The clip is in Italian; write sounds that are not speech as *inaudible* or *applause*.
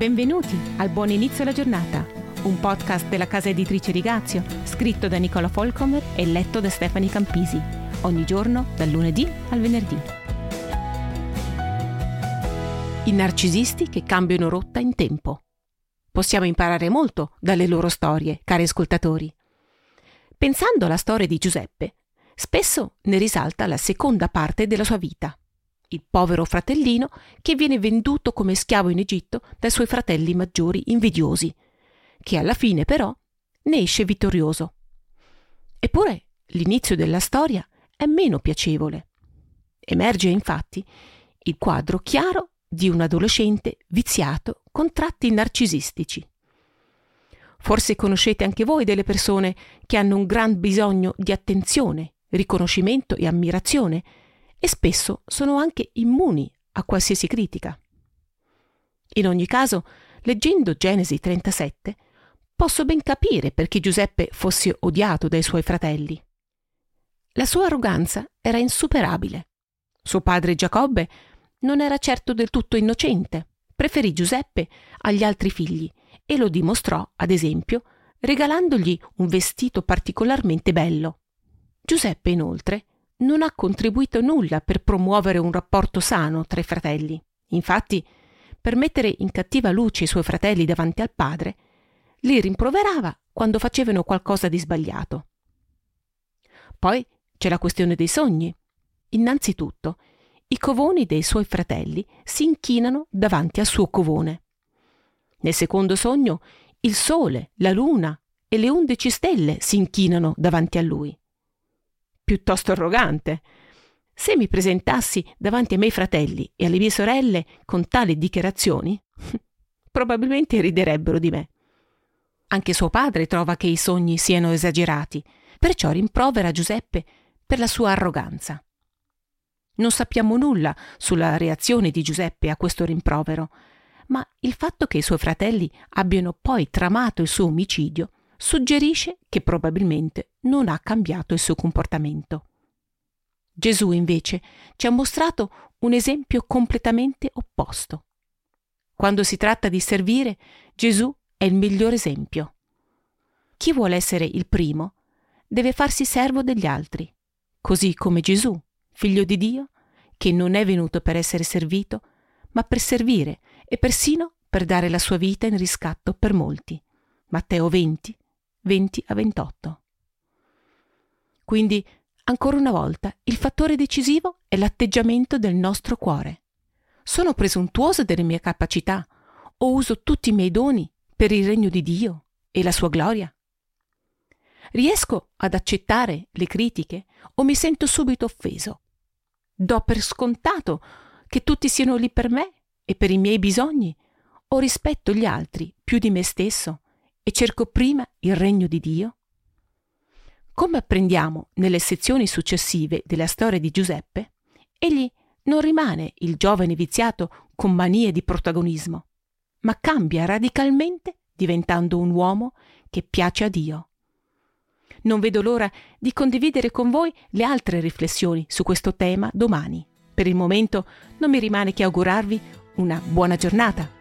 Benvenuti al Buon Inizio alla Giornata, un podcast della casa editrice Rigazio, scritto da Nicola Folcomer e letto da Stefani Campisi, ogni giorno dal lunedì al venerdì. I narcisisti che cambiano rotta in tempo. Possiamo imparare molto dalle loro storie, cari ascoltatori. Pensando alla storia di Giuseppe, spesso ne risalta la seconda parte della sua vita il povero fratellino che viene venduto come schiavo in Egitto dai suoi fratelli maggiori invidiosi, che alla fine però ne esce vittorioso. Eppure l'inizio della storia è meno piacevole. Emerge infatti il quadro chiaro di un adolescente viziato con tratti narcisistici. Forse conoscete anche voi delle persone che hanno un gran bisogno di attenzione, riconoscimento e ammirazione, e spesso sono anche immuni a qualsiasi critica. In ogni caso, leggendo Genesi 37, posso ben capire perché Giuseppe fosse odiato dai suoi fratelli. La sua arroganza era insuperabile. Suo padre Giacobbe non era certo del tutto innocente, preferì Giuseppe agli altri figli e lo dimostrò, ad esempio, regalandogli un vestito particolarmente bello. Giuseppe, inoltre, non ha contribuito nulla per promuovere un rapporto sano tra i fratelli. Infatti, per mettere in cattiva luce i suoi fratelli davanti al padre, li rimproverava quando facevano qualcosa di sbagliato. Poi c'è la questione dei sogni. Innanzitutto, i covoni dei suoi fratelli si inchinano davanti al suo covone. Nel secondo sogno, il sole, la luna e le undici stelle si inchinano davanti a lui piuttosto arrogante. Se mi presentassi davanti ai miei fratelli e alle mie sorelle con tali dichiarazioni, *laughs* probabilmente riderebbero di me. Anche suo padre trova che i sogni siano esagerati, perciò rimprovera Giuseppe per la sua arroganza. Non sappiamo nulla sulla reazione di Giuseppe a questo rimprovero, ma il fatto che i suoi fratelli abbiano poi tramato il suo omicidio suggerisce che probabilmente non ha cambiato il suo comportamento. Gesù invece ci ha mostrato un esempio completamente opposto. Quando si tratta di servire, Gesù è il miglior esempio. Chi vuole essere il primo deve farsi servo degli altri, così come Gesù, figlio di Dio, che non è venuto per essere servito, ma per servire e persino per dare la sua vita in riscatto per molti. Matteo 20, 20 a 28. Quindi, ancora una volta, il fattore decisivo è l'atteggiamento del nostro cuore. Sono presuntuoso delle mie capacità o uso tutti i miei doni per il regno di Dio e la sua gloria? Riesco ad accettare le critiche o mi sento subito offeso? Do per scontato che tutti siano lì per me e per i miei bisogni o rispetto gli altri più di me stesso e cerco prima il regno di Dio? Come apprendiamo nelle sezioni successive della storia di Giuseppe, egli non rimane il giovane viziato con manie di protagonismo, ma cambia radicalmente diventando un uomo che piace a Dio. Non vedo l'ora di condividere con voi le altre riflessioni su questo tema domani. Per il momento non mi rimane che augurarvi una buona giornata.